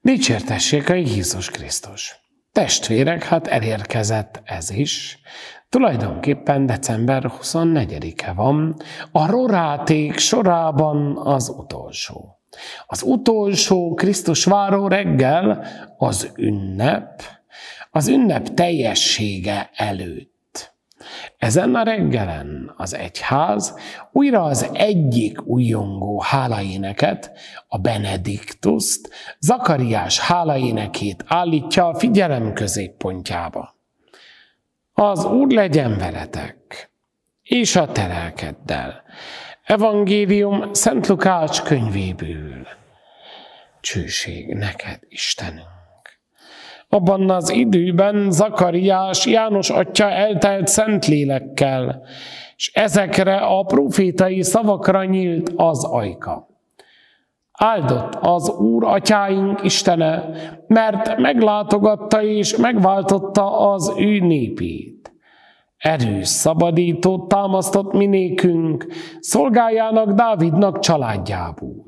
Dicsértessék a Jézus Krisztus! Testvérek, hát elérkezett ez is. Tulajdonképpen december 24-e van, a roráték sorában az utolsó. Az utolsó Krisztus váró reggel az ünnep, az ünnep teljessége előtt. Ezen a reggelen az egyház újra az egyik újongó hálaéneket, a Benediktuszt, Zakariás hálaénekét állítja a figyelem középpontjába. Az Úr legyen veletek, és a telelkeddel. Evangélium Szent Lukács könyvéből. Csőség neked, Istenünk! Abban az időben Zakariás János atya eltelt szent lélekkel, és ezekre a profétai szavakra nyílt az ajka. Áldott az Úr atyáink Istene, mert meglátogatta és megváltotta az ő népét. Erős szabadítót támasztott minékünk, szolgájának Dávidnak családjából.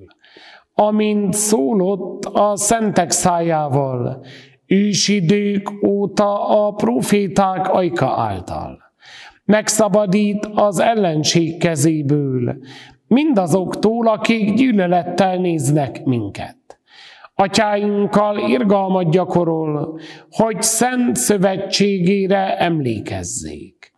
Amint szólott a szentek szájával, ősidők óta a proféták ajka által. Megszabadít az ellenség kezéből, mindazoktól, akik gyűlölettel néznek minket. Atyáinkkal irgalmat gyakorol, hogy szent szövetségére emlékezzék.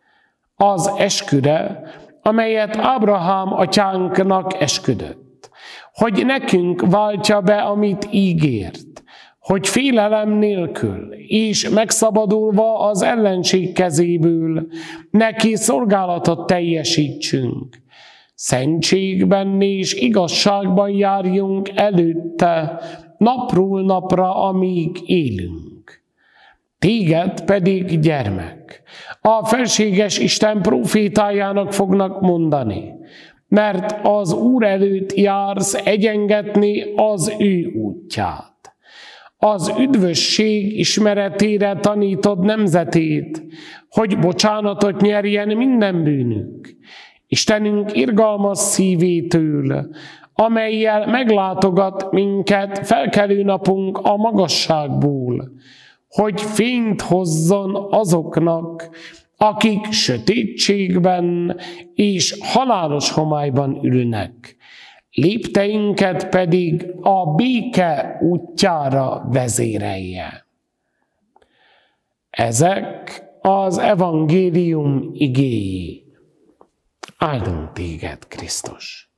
Az esküre, amelyet Ábrahám atyánknak esküdött, hogy nekünk váltja be, amit ígért, hogy félelem nélkül és megszabadulva az ellenség kezéből neki szolgálatot teljesítsünk. Szentségben és igazságban járjunk előtte, napról napra, amíg élünk. Téged pedig gyermek, a felséges Isten profétájának fognak mondani, mert az Úr előtt jársz egyengetni az ő útját az üdvösség ismeretére tanítod nemzetét, hogy bocsánatot nyerjen minden bűnük. Istenünk irgalmas szívétől, amelyel meglátogat minket felkelő napunk a magasságból, hogy fényt hozzon azoknak, akik sötétségben és halálos homályban ülnek, lépteinket pedig a béke útjára vezérelje. Ezek az evangélium igéi. Áldunk téged, Krisztus!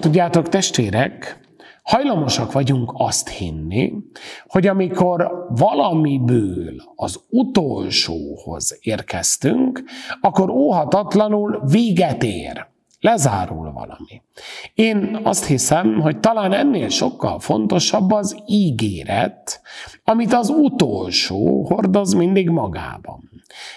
Tudjátok, testvérek, hajlamosak vagyunk azt hinni, hogy amikor valamiből az utolsóhoz érkeztünk, akkor óhatatlanul véget ér lezárul valami. Én azt hiszem, hogy talán ennél sokkal fontosabb az ígéret, amit az utolsó hordoz mindig magában.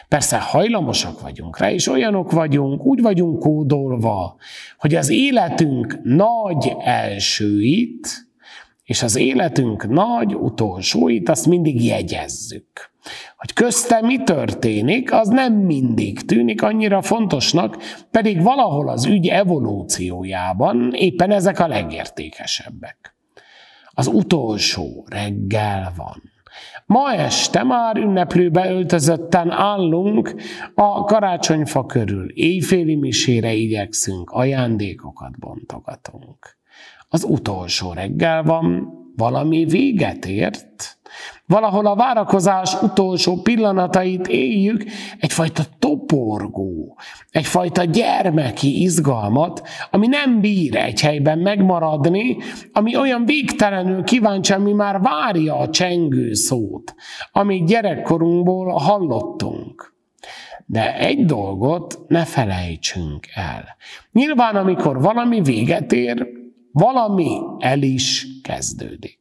Persze hajlamosak vagyunk rá, és olyanok vagyunk, úgy vagyunk kódolva, hogy az életünk nagy elsőit, és az életünk nagy utolsóit, azt mindig jegyezzük. Hogy közte mi történik, az nem mindig tűnik annyira fontosnak, pedig valahol az ügy evolúciójában éppen ezek a legértékesebbek. Az utolsó reggel van. Ma este már ünneplőbe öltözötten állunk a karácsonyfa körül. Éjféli misére igyekszünk, ajándékokat bontogatunk. Az utolsó reggel van, valami véget ért, Valahol a várakozás utolsó pillanatait éljük, egyfajta toporgó, egyfajta gyermeki izgalmat, ami nem bír egy helyben megmaradni, ami olyan végtelenül kíváncsi, ami már várja a csengő szót, amit gyerekkorunkból hallottunk. De egy dolgot ne felejtsünk el. Nyilván, amikor valami véget ér, valami el is kezdődik.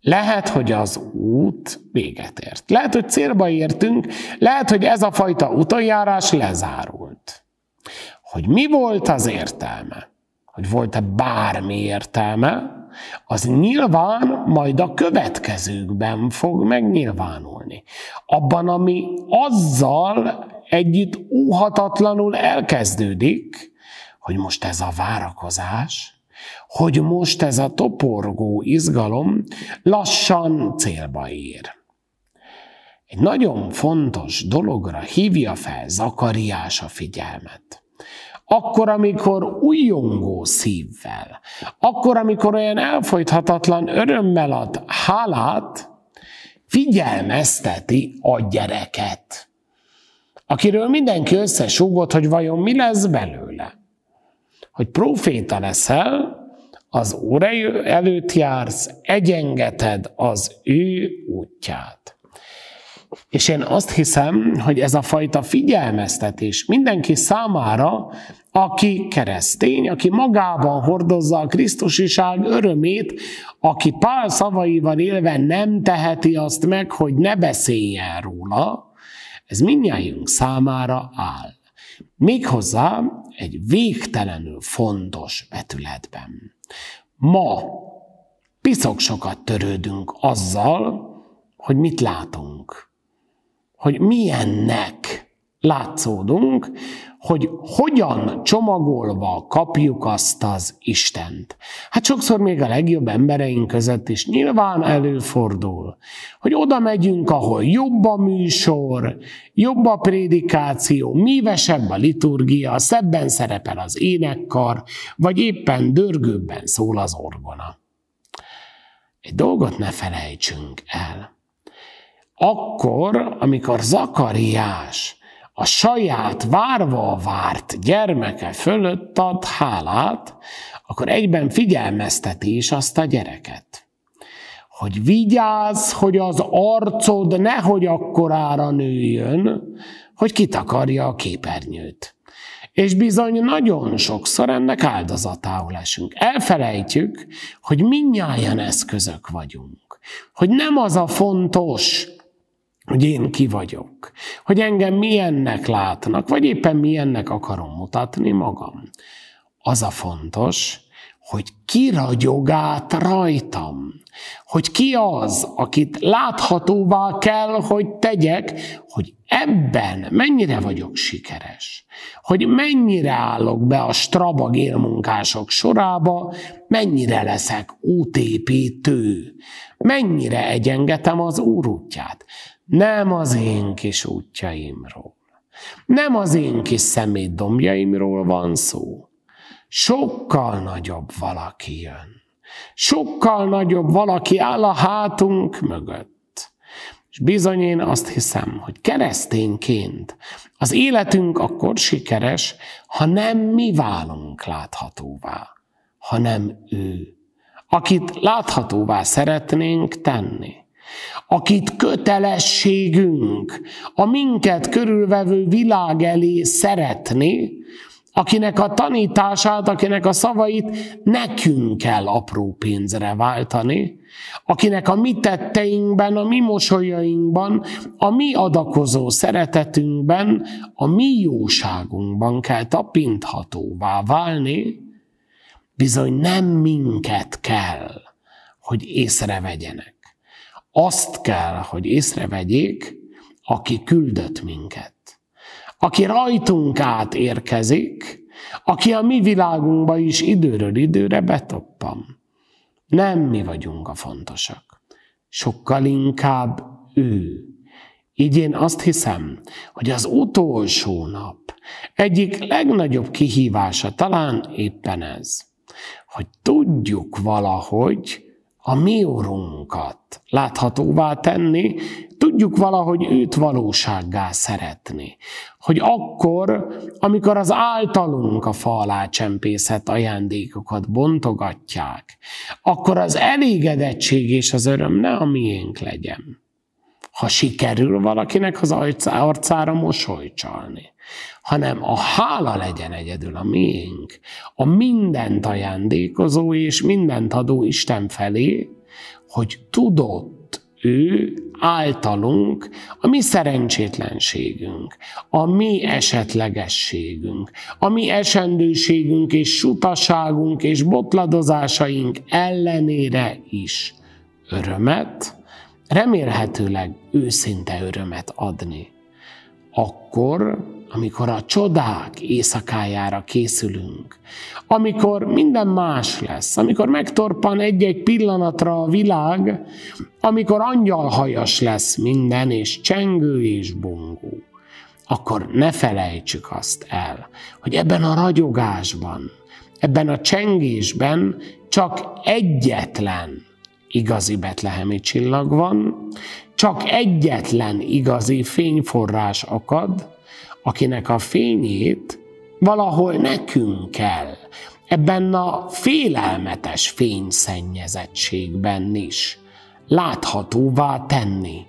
Lehet, hogy az út véget ért. Lehet, hogy célba értünk, lehet, hogy ez a fajta utajárás lezárult. Hogy mi volt az értelme? Hogy volt-e bármi értelme? Az nyilván majd a következőkben fog megnyilvánulni. Abban, ami azzal együtt óhatatlanul elkezdődik, hogy most ez a várakozás, hogy most ez a toporgó izgalom lassan célba ér. Egy nagyon fontos dologra hívja fel Zakariás a figyelmet. Akkor, amikor újongó szívvel, akkor, amikor olyan elfolythatatlan örömmel ad hálát, figyelmezteti a gyereket, akiről mindenki összesúgott, hogy vajon mi lesz belőle. Hogy proféta leszel, az Úr előtt jársz, egyengeted az ő útját. És én azt hiszem, hogy ez a fajta figyelmeztetés mindenki számára, aki keresztény, aki magában hordozza a Krisztusiság örömét, aki Pál szavaival élve nem teheti azt meg, hogy ne beszéljen róla, ez mindnyájunk számára áll. Méghozzá egy végtelenül fontos betületben. Ma piszok sokat törődünk azzal, hogy mit látunk, hogy milyennek látszódunk, hogy hogyan csomagolva kapjuk azt az Istent. Hát sokszor még a legjobb embereink között is nyilván előfordul, hogy oda megyünk, ahol jobb a műsor, jobb a prédikáció, mívesebb a liturgia, szebben szerepel az énekkar, vagy éppen dörgőbben szól az orgona. Egy dolgot ne felejtsünk el. Akkor, amikor Zakariás a saját várva várt gyermeke fölött ad hálát, akkor egyben figyelmezteti is azt a gyereket. Hogy vigyázz, hogy az arcod nehogy akkorára nőjön, hogy kitakarja a képernyőt. És bizony nagyon sokszor ennek áldozatául esünk. Elfelejtjük, hogy minnyáján eszközök vagyunk. Hogy nem az a fontos, hogy én ki vagyok, hogy engem milyennek látnak, vagy éppen milyennek akarom mutatni magam. Az a fontos, hogy ki ragyog át rajtam, hogy ki az, akit láthatóvá kell, hogy tegyek, hogy ebben mennyire vagyok sikeres, hogy mennyire állok be a strabag élmunkások sorába, mennyire leszek útépítő, mennyire egyengetem az úrútját. Nem az én kis útjaimról. Nem az én kis szemétdombjaimról van szó. Sokkal nagyobb valaki jön. Sokkal nagyobb valaki áll a hátunk mögött. És bizony én azt hiszem, hogy keresztényként az életünk akkor sikeres, ha nem mi válunk láthatóvá, hanem ő, akit láthatóvá szeretnénk tenni akit kötelességünk a minket körülvevő világ elé szeretni, akinek a tanítását, akinek a szavait nekünk kell apró pénzre váltani, akinek a mi tetteinkben, a mi mosolyainkban, a mi adakozó szeretetünkben, a mi jóságunkban kell tapinthatóvá válni, bizony nem minket kell, hogy észrevegyenek. Azt kell, hogy észrevegyék, aki küldött minket. Aki rajtunk át érkezik, aki a mi világunkba is időről időre betoppan. Nem mi vagyunk a fontosak. Sokkal inkább ő. Így én azt hiszem, hogy az utolsó nap egyik legnagyobb kihívása talán éppen ez, hogy tudjuk valahogy a mi urunkat láthatóvá tenni, tudjuk valahogy őt valósággá szeretni. Hogy akkor, amikor az általunk a fa alá csempészett ajándékokat bontogatják, akkor az elégedettség és az öröm ne a miénk legyen. Ha sikerül valakinek az arcára mosolycsalni, hanem a hála legyen egyedül a miénk, a mindent ajándékozó és mindent adó Isten felé, hogy tudott ő általunk a mi szerencsétlenségünk, a mi esetlegességünk, a mi esendőségünk és sutaságunk és botladozásaink ellenére is örömet, remélhetőleg őszinte örömet adni. Akkor, amikor a csodák éjszakájára készülünk, amikor minden más lesz, amikor megtorpan egy-egy pillanatra a világ, amikor angyalhajas lesz minden, és csengő és bongó, akkor ne felejtsük azt el, hogy ebben a ragyogásban, ebben a csengésben csak egyetlen igazi betlehemi csillag van, csak egyetlen igazi fényforrás akad, akinek a fényét valahol nekünk kell, ebben a félelmetes fényszennyezettségben is láthatóvá tenni.